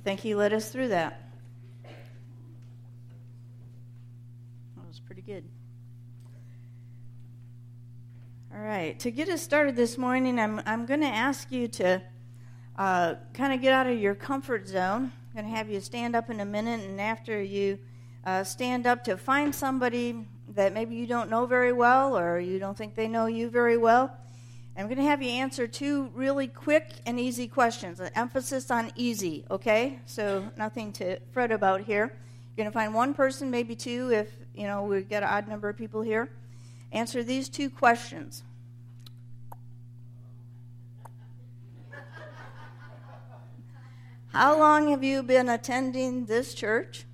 I think he led us through that. That was pretty good. All right, to get us started this morning, I'm, I'm going to ask you to uh, kind of get out of your comfort zone. I'm going to have you stand up in a minute, and after you uh, stand up, to find somebody that maybe you don't know very well or you don't think they know you very well. I'm going to have you answer two really quick and easy questions. An emphasis on easy, okay? So nothing to fret about here. You're going to find one person, maybe two, if you know we get an odd number of people here. Answer these two questions. How long have you been attending this church?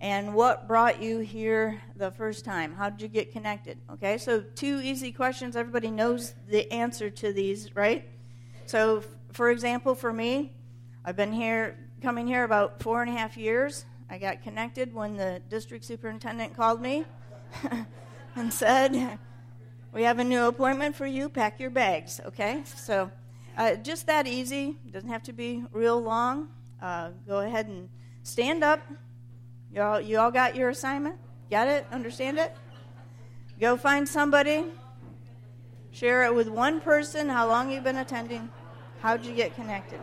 And what brought you here the first time? How did you get connected? Okay, so two easy questions. Everybody knows the answer to these, right? So, for example, for me, I've been here, coming here about four and a half years. I got connected when the district superintendent called me and said, We have a new appointment for you, pack your bags, okay? So, uh, just that easy. Doesn't have to be real long. Uh, go ahead and stand up. You all, you all got your assignment? Got it? Understand it? Go find somebody. Share it with one person. How long you've been attending? How'd you get connected?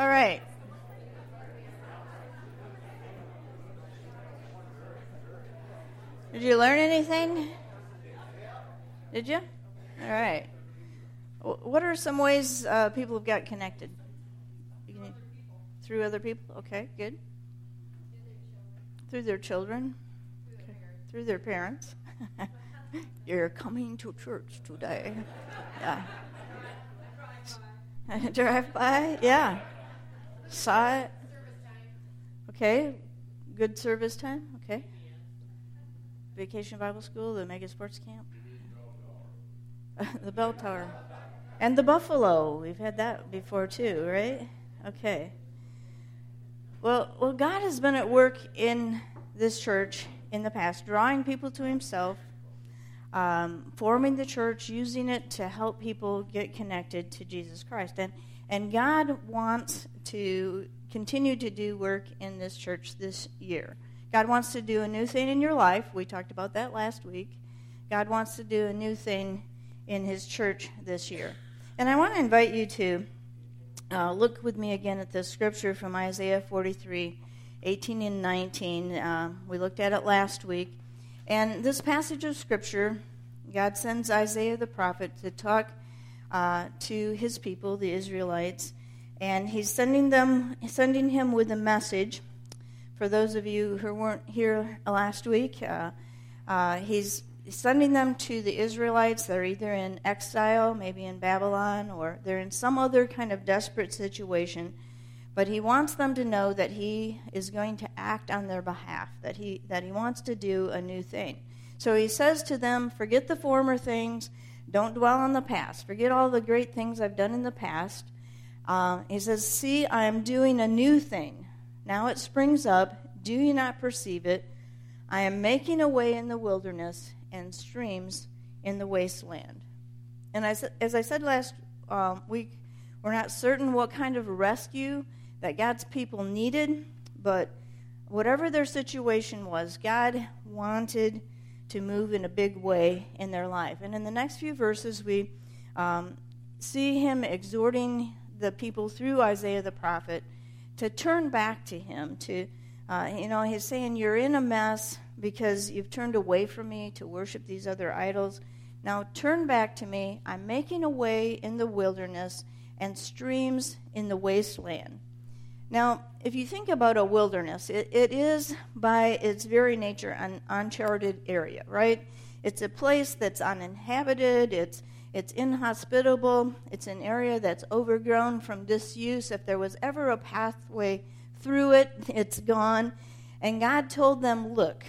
All right. Did you learn anything? Did you? All right. What are some ways uh, people have got connected? Through other people? Okay, good. Through their children? Okay. Through their parents? You're coming to church today. Yeah. Drive by? Yeah. Saw it. Okay. Good service time. Okay. Vacation Bible School, the Mega Sports Camp, the Bell Tower, and the Buffalo. We've had that before too, right? Okay. Well, well, God has been at work in this church in the past, drawing people to Himself, um, forming the church, using it to help people get connected to Jesus Christ, and and God wants to continue to do work in this church this year. God wants to do a new thing in your life. We talked about that last week. God wants to do a new thing in His church this year. And I want to invite you to uh, look with me again at the scripture from Isaiah 43 18 and 19. Uh, we looked at it last week. And this passage of scripture, God sends Isaiah the prophet to talk uh, to his people, the Israelites, and he's sending them, sending him with a message. For those of you who weren't here last week, uh, uh, he's sending them to the Israelites. They're either in exile, maybe in Babylon, or they're in some other kind of desperate situation. but he wants them to know that he is going to act on their behalf, that he, that he wants to do a new thing. So he says to them, Forget the former things, don't dwell on the past, forget all the great things I've done in the past. Uh, he says, See, I am doing a new thing. Now it springs up. Do you not perceive it? I am making a way in the wilderness and streams in the wasteland. And as, as I said last um, week, we're not certain what kind of rescue that God's people needed, but whatever their situation was, God wanted to move in a big way in their life. And in the next few verses, we um, see him exhorting the people through Isaiah the prophet to turn back to him. To, uh, you know, he's saying, You're in a mess because you've turned away from me to worship these other idols. Now turn back to me. I'm making a way in the wilderness and streams in the wasteland. Now, if you think about a wilderness, it, it is by its very nature an uncharted area, right? It's a place that's uninhabited, it's, it's inhospitable, it's an area that's overgrown from disuse. If there was ever a pathway through it, it's gone. And God told them, Look,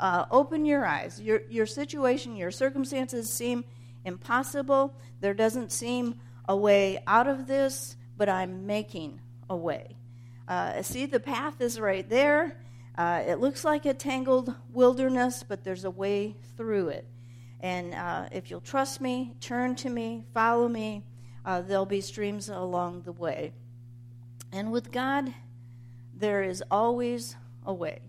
uh, open your eyes. Your, your situation, your circumstances seem impossible. There doesn't seem a way out of this, but I'm making a way. Uh, see, the path is right there. Uh, it looks like a tangled wilderness, but there's a way through it. And uh, if you'll trust me, turn to me, follow me, uh, there'll be streams along the way. And with God, there is always a way.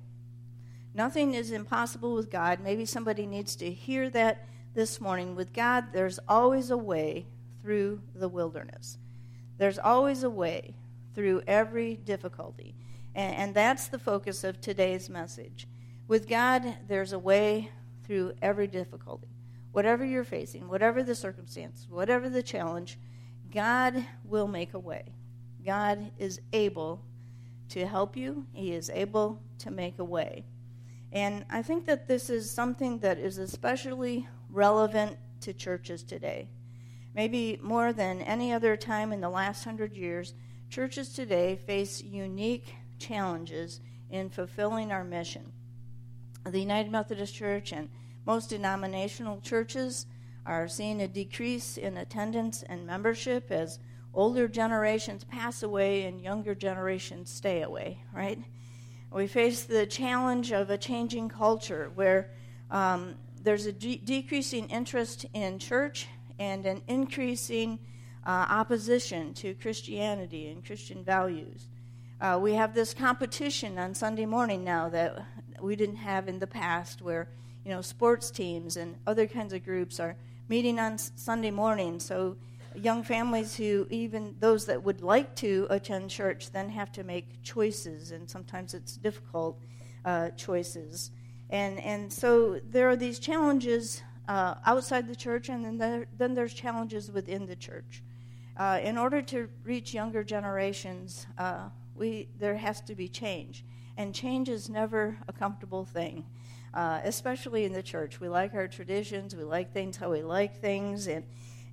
Nothing is impossible with God. Maybe somebody needs to hear that this morning. With God, there's always a way through the wilderness. There's always a way through every difficulty. And, and that's the focus of today's message. With God, there's a way through every difficulty. Whatever you're facing, whatever the circumstance, whatever the challenge, God will make a way. God is able to help you, He is able to make a way. And I think that this is something that is especially relevant to churches today. Maybe more than any other time in the last hundred years, churches today face unique challenges in fulfilling our mission. The United Methodist Church and most denominational churches are seeing a decrease in attendance and membership as older generations pass away and younger generations stay away, right? We face the challenge of a changing culture where um, there's a de- decreasing interest in church and an increasing uh, opposition to Christianity and Christian values. Uh, we have this competition on Sunday morning now that we didn't have in the past, where you know sports teams and other kinds of groups are meeting on Sunday morning. So young families who even those that would like to attend church then have to make choices, and sometimes it's difficult uh, choices. And and so there are these challenges uh, outside the church, and then there, then there's challenges within the church. Uh, in order to reach younger generations, uh, we, there has to be change. And change is never a comfortable thing, uh, especially in the church. We like our traditions, we like things how we like things, and,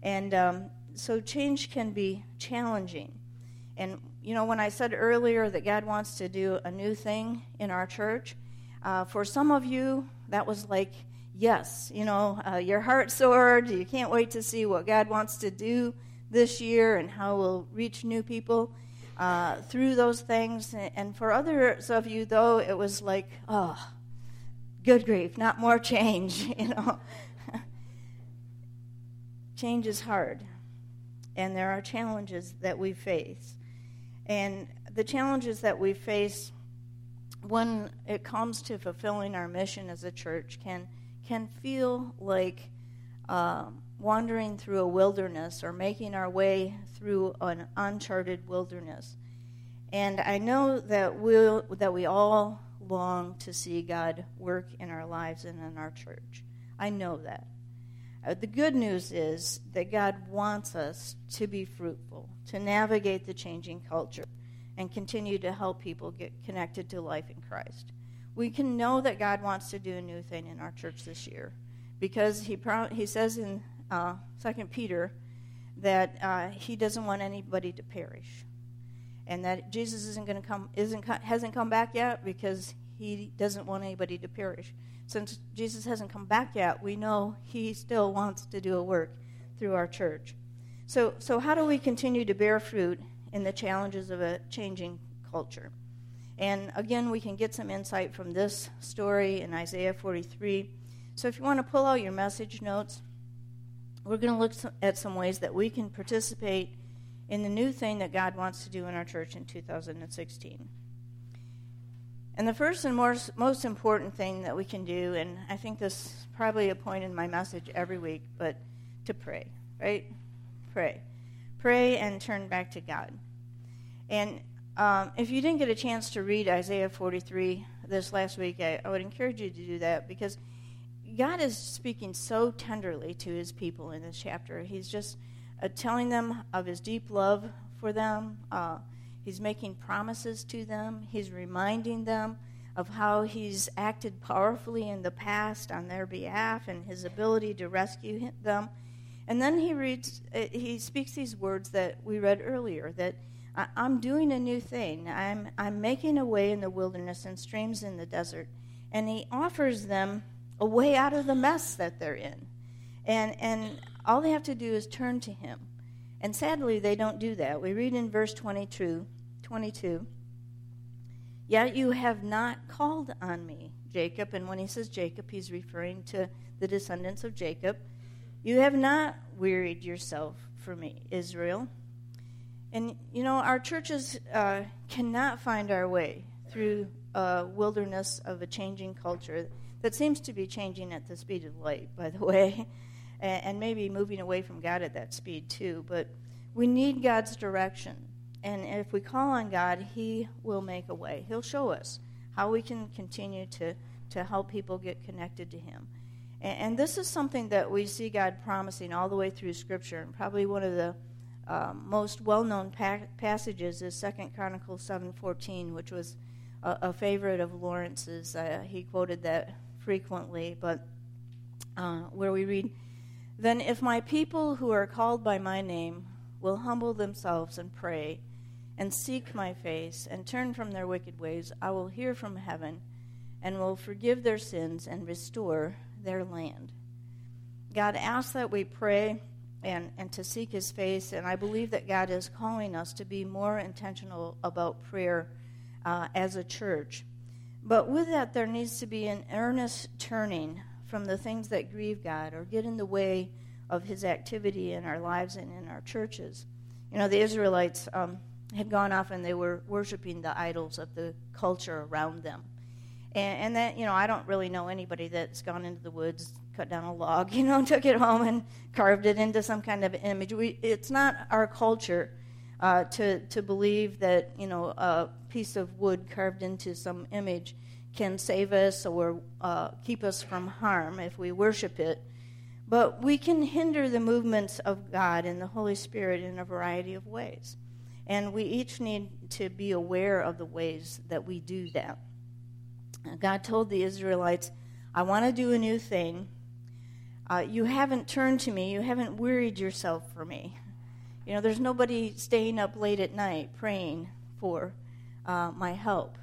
and um, so change can be challenging. And, you know, when I said earlier that God wants to do a new thing in our church, uh, for some of you, that was like, yes, you know, uh, your heart soared. You can't wait to see what God wants to do this year and how we'll reach new people uh, through those things. And for others of you, though, it was like, oh, good grief, not more change, you know. change is hard, and there are challenges that we face. And the challenges that we face when it comes to fulfilling our mission as a church can can feel like um, wandering through a wilderness or making our way through an uncharted wilderness. And I know that we we'll, that we all long to see God work in our lives and in our church. I know that. Uh, the good news is that God wants us to be fruitful, to navigate the changing culture, and continue to help people get connected to life in Christ. We can know that God wants to do a new thing in our church this year because he, he says in uh, Second Peter that uh, he doesn't want anybody to perish. and that Jesus isn't going to come isn't hasn't come back yet because he doesn't want anybody to perish. Since Jesus hasn't come back yet, we know he still wants to do a work through our church. So so how do we continue to bear fruit in the challenges of a changing culture? And again, we can get some insight from this story in Isaiah 43. So if you want to pull out your message notes, we're going to look at some ways that we can participate in the new thing that God wants to do in our church in 2016. And the first and most, important thing that we can do, and I think this is probably a point in my message every week, but to pray, right? Pray. Pray and turn back to God. And um, if you didn't get a chance to read Isaiah 43 this last week, I, I would encourage you to do that because God is speaking so tenderly to his people in this chapter. He's just uh, telling them of his deep love for them. Uh, he's making promises to them. He's reminding them of how he's acted powerfully in the past on their behalf and his ability to rescue them. And then he reads, uh, he speaks these words that we read earlier that I'm doing a new thing. I'm, I'm making a way in the wilderness and streams in the desert. And he offers them a way out of the mess that they're in. And, and all they have to do is turn to him. And sadly, they don't do that. We read in verse 22, 22 Yet you have not called on me, Jacob. And when he says Jacob, he's referring to the descendants of Jacob. You have not wearied yourself for me, Israel. And, you know, our churches uh, cannot find our way through a wilderness of a changing culture that seems to be changing at the speed of light, by the way and, maybe moving away from God at that speed too. But we need God's direction. And if we call on God, He will make a way. He'll show us how we can continue to, to help people get connected to Him. And, and this is something that we see God promising all the way through Scripture. And probably one of the um, most well-known pa- passages is Second Chronicles 7:14, which was a, a, favorite of Lawrence's. Uh, he quoted that frequently, but uh, where we read, then, if my people who are called by my name will humble themselves and pray and seek my face and turn from their wicked ways, I will hear from heaven and will forgive their sins and restore their land. God asks that we pray and, and to seek his face, and I believe that God is calling us to be more intentional about prayer uh, as a church. But with that, there needs to be an earnest turning from the things that grieve God or get in the way of His activity in our lives and in our churches. You know, the Israelites um, had gone off and they were worshiping the idols of the culture around them. And, and that, you know, I don't really know anybody that's gone into the woods, cut down a log, you know, took it home and carved it into some kind of image. We, it's not our culture uh, to, to believe that, you know, a piece of wood carved into some image can save us or uh, keep us from harm if we worship it. But we can hinder the movements of God and the Holy Spirit in a variety of ways. And we each need to be aware of the ways that we do that. God told the Israelites, I want to do a new thing. Uh, you haven't turned to me, you haven't wearied yourself for me. You know, there's nobody staying up late at night praying for uh, my help.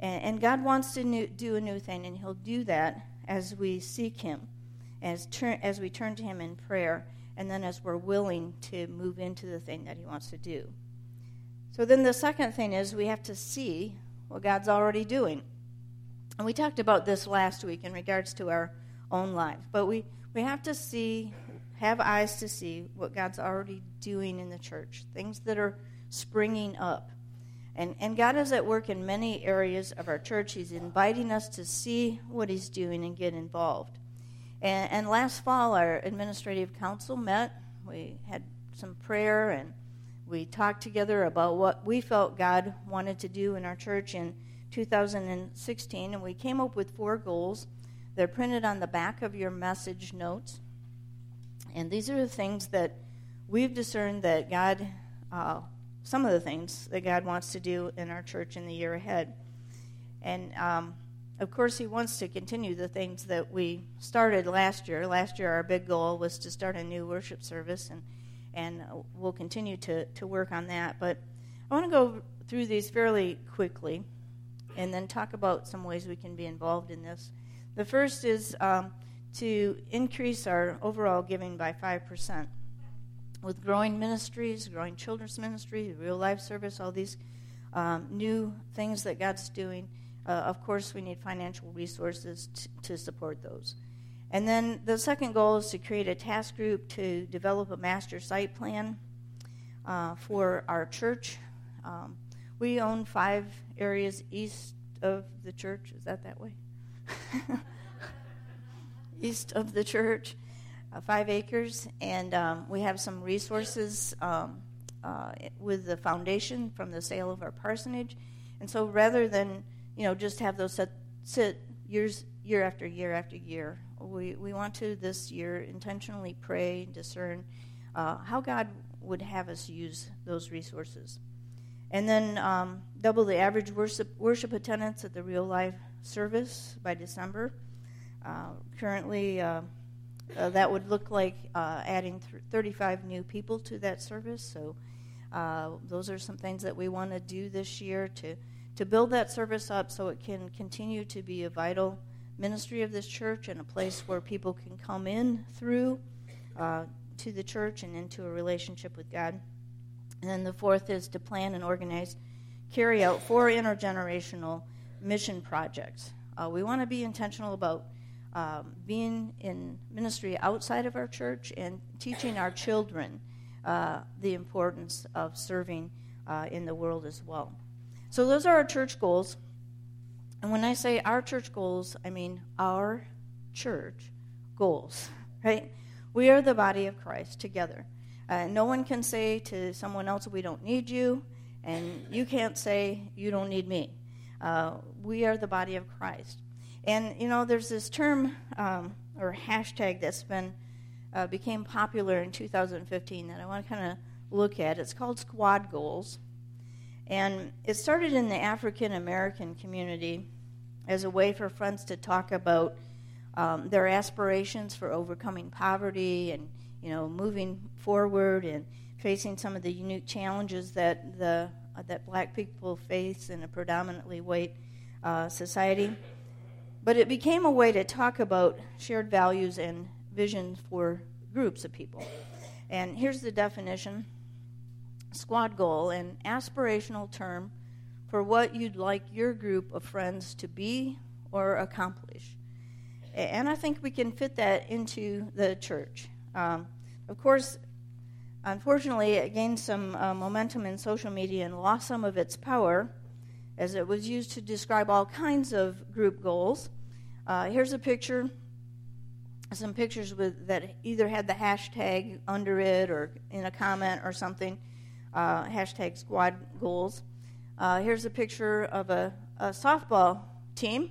And, and God wants to new, do a new thing, and He'll do that as we seek Him, as, turn, as we turn to Him in prayer, and then as we're willing to move into the thing that He wants to do. So then the second thing is we have to see what God's already doing. And we talked about this last week in regards to our own lives. But we, we have to see, have eyes to see what God's already doing in the church, things that are springing up. And, and God is at work in many areas of our church. He's inviting us to see what He's doing and get involved. And, and last fall, our administrative council met. We had some prayer and we talked together about what we felt God wanted to do in our church in 2016. And we came up with four goals. They're printed on the back of your message notes. And these are the things that we've discerned that God uh, some of the things that God wants to do in our church in the year ahead. And um, of course, He wants to continue the things that we started last year. Last year, our big goal was to start a new worship service, and, and we'll continue to, to work on that. But I want to go through these fairly quickly and then talk about some ways we can be involved in this. The first is um, to increase our overall giving by 5%. With growing ministries, growing children's ministry, real life service, all these um, new things that God's doing, uh, of course, we need financial resources t- to support those. And then the second goal is to create a task group to develop a master site plan uh, for our church. Um, we own five areas east of the church. Is that that way? east of the church, uh, five acres, and um, we have some resources um, uh, with the foundation from the sale of our parsonage. And so, rather than you know just have those sit, sit years year after year after year, we we want to this year intentionally pray, discern uh, how God would have us use those resources. And then um, double the average worship, worship attendance at the real life service by December. Uh, currently, uh, that would look like uh, adding th- 35 new people to that service. So, uh, those are some things that we want to do this year to, to build that service up so it can continue to be a vital ministry of this church and a place where people can come in through uh, to the church and into a relationship with God. And then the fourth is to plan and organize, carry out four intergenerational mission projects. Uh, we want to be intentional about um, being in ministry outside of our church and teaching our children uh, the importance of serving uh, in the world as well. So, those are our church goals. And when I say our church goals, I mean our church goals, right? We are the body of Christ together. Uh, no one can say to someone else, We don't need you, and you can't say, You don't need me. Uh, we are the body of Christ. And, you know, there's this term um, or hashtag that's been uh, became popular in 2015 that I want to kind of look at. It's called Squad Goals. And it started in the African American community as a way for friends to talk about um, their aspirations for overcoming poverty and you know moving forward and facing some of the unique challenges that the uh, that black people face in a predominantly white uh, society. But it became a way to talk about shared values and vision for groups of people. And here's the definition squad goal, an aspirational term for what you'd like your group of friends to be or accomplish. And I think we can fit that into the church. Um, of course, unfortunately, it gained some uh, momentum in social media and lost some of its power as it was used to describe all kinds of group goals. Uh, here's a picture some pictures with that either had the hashtag under it or in a comment or something. Uh, hashtag squad goals. Uh, here's a picture of a, a softball team.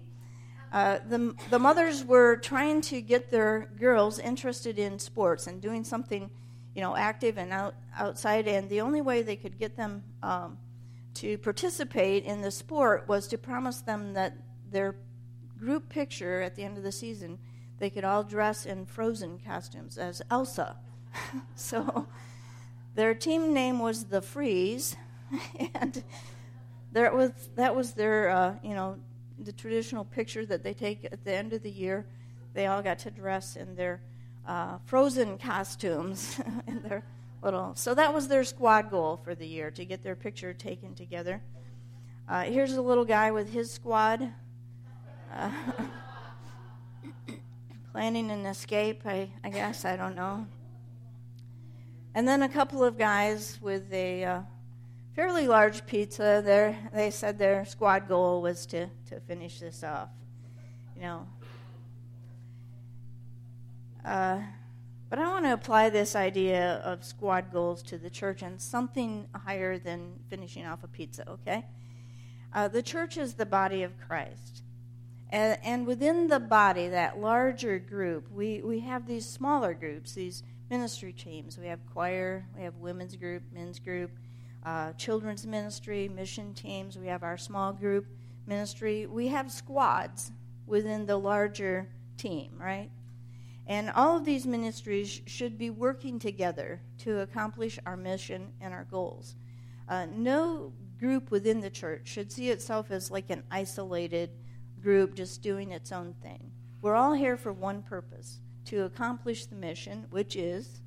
Uh, the, the mothers were trying to get their girls interested in sports and doing something, you know, active and out, outside. And the only way they could get them um, to participate in the sport was to promise them that their group picture at the end of the season they could all dress in frozen costumes as Elsa. so their team name was the Freeze, and there was that was their uh, you know the traditional picture that they take at the end of the year. They all got to dress in their uh, frozen costumes in their little. So that was their squad goal for the year to get their picture taken together. Uh, here's a little guy with his squad. Uh, planning an escape, I, I guess. I don't know. And then a couple of guys with a uh, fairly large pizza. There, they said their squad goal was to, to finish this off. You know. But I want to apply this idea of squad goals to the church and something higher than finishing off a pizza, okay? Uh, the church is the body of Christ. And, and within the body, that larger group, we, we have these smaller groups, these ministry teams. We have choir, we have women's group, men's group, uh, children's ministry, mission teams. We have our small group ministry. We have squads within the larger team, right? And all of these ministries should be working together to accomplish our mission and our goals. Uh, no group within the church should see itself as like an isolated group just doing its own thing. We're all here for one purpose to accomplish the mission, which is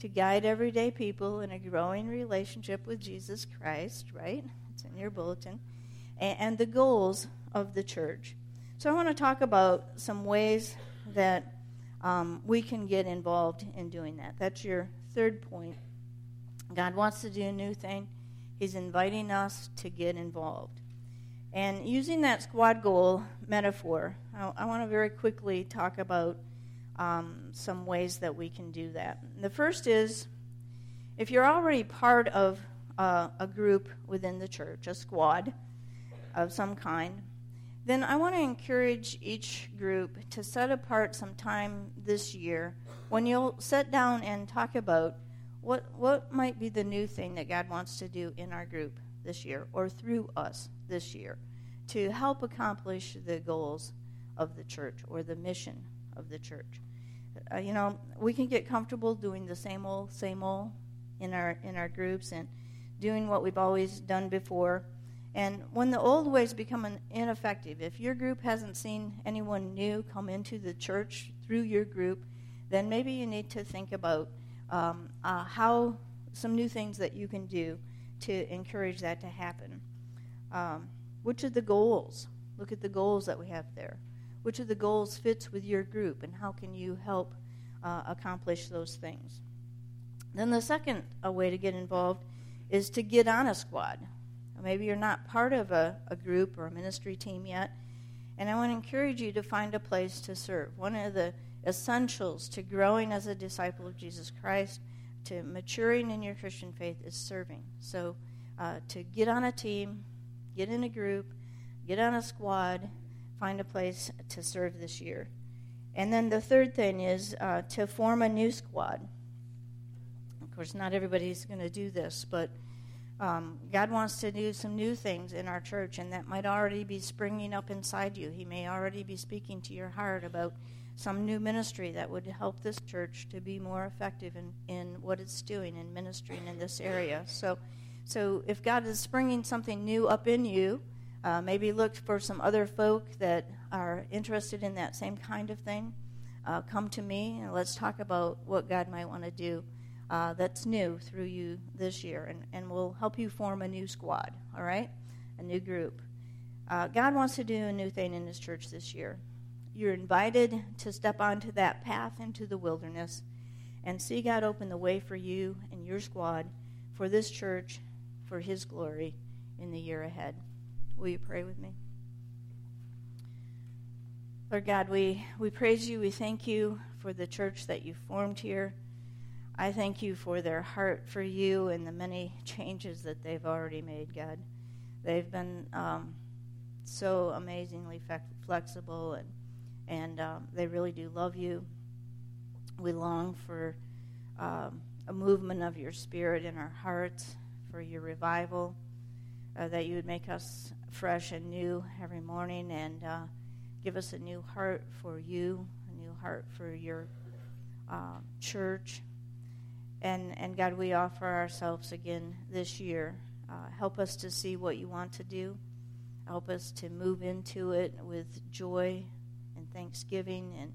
to guide everyday people in a growing relationship with Jesus Christ, right? It's in your bulletin. And, and the goals of the church. So I want to talk about some ways that um, we can get involved in doing that. That's your third point. God wants to do a new thing. He's inviting us to get involved. And using that squad goal metaphor, I, I want to very quickly talk about um, some ways that we can do that. The first is if you're already part of uh, a group within the church, a squad of some kind, then I want to encourage each group to set apart some time this year when you'll sit down and talk about what, what might be the new thing that God wants to do in our group this year or through us this year to help accomplish the goals of the church or the mission of the church. Uh, you know, we can get comfortable doing the same old, same old in our in our groups and doing what we've always done before. And when the old ways become ineffective, if your group hasn't seen anyone new come into the church through your group, then maybe you need to think about um, uh, how some new things that you can do to encourage that to happen. Um, which of the goals? Look at the goals that we have there. Which of the goals fits with your group, and how can you help uh, accomplish those things? Then the second uh, way to get involved is to get on a squad. Maybe you're not part of a, a group or a ministry team yet, and I want to encourage you to find a place to serve. One of the essentials to growing as a disciple of Jesus Christ, to maturing in your Christian faith, is serving. So, uh, to get on a team, get in a group, get on a squad, find a place to serve this year. And then the third thing is uh, to form a new squad. Of course, not everybody's going to do this, but um, God wants to do some new things in our church, and that might already be springing up inside you. He may already be speaking to your heart about some new ministry that would help this church to be more effective in, in what it's doing in ministering in this area. So, so if God is springing something new up in you, uh, maybe look for some other folk that are interested in that same kind of thing. Uh, come to me and let's talk about what God might want to do uh, that's new through you this year, and, and we'll help you form a new squad, all right? A new group. Uh, God wants to do a new thing in His church this year. You're invited to step onto that path into the wilderness and see God open the way for you and your squad, for this church, for His glory in the year ahead. Will you pray with me? Lord God, we, we praise you. We thank you for the church that you formed here. I thank you for their heart for you and the many changes that they've already made, God. They've been um, so amazingly flexible and and um, they really do love you. We long for um, a movement of your spirit in our hearts, for your revival, uh, that you would make us fresh and new every morning and uh, give us a new heart for you, a new heart for your uh, church. And, and God, we offer ourselves again this year. Uh, help us to see what you want to do. Help us to move into it with joy and thanksgiving and,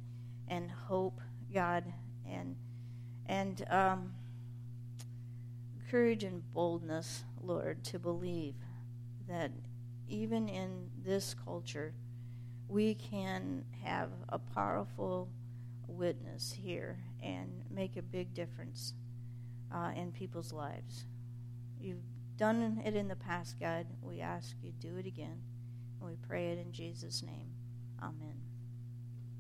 and hope, God, and, and um, courage and boldness, Lord, to believe that even in this culture, we can have a powerful witness here and make a big difference uh, in people's lives. You've done it in the past, God. We ask you do it again. And we pray it in Jesus' name. Amen.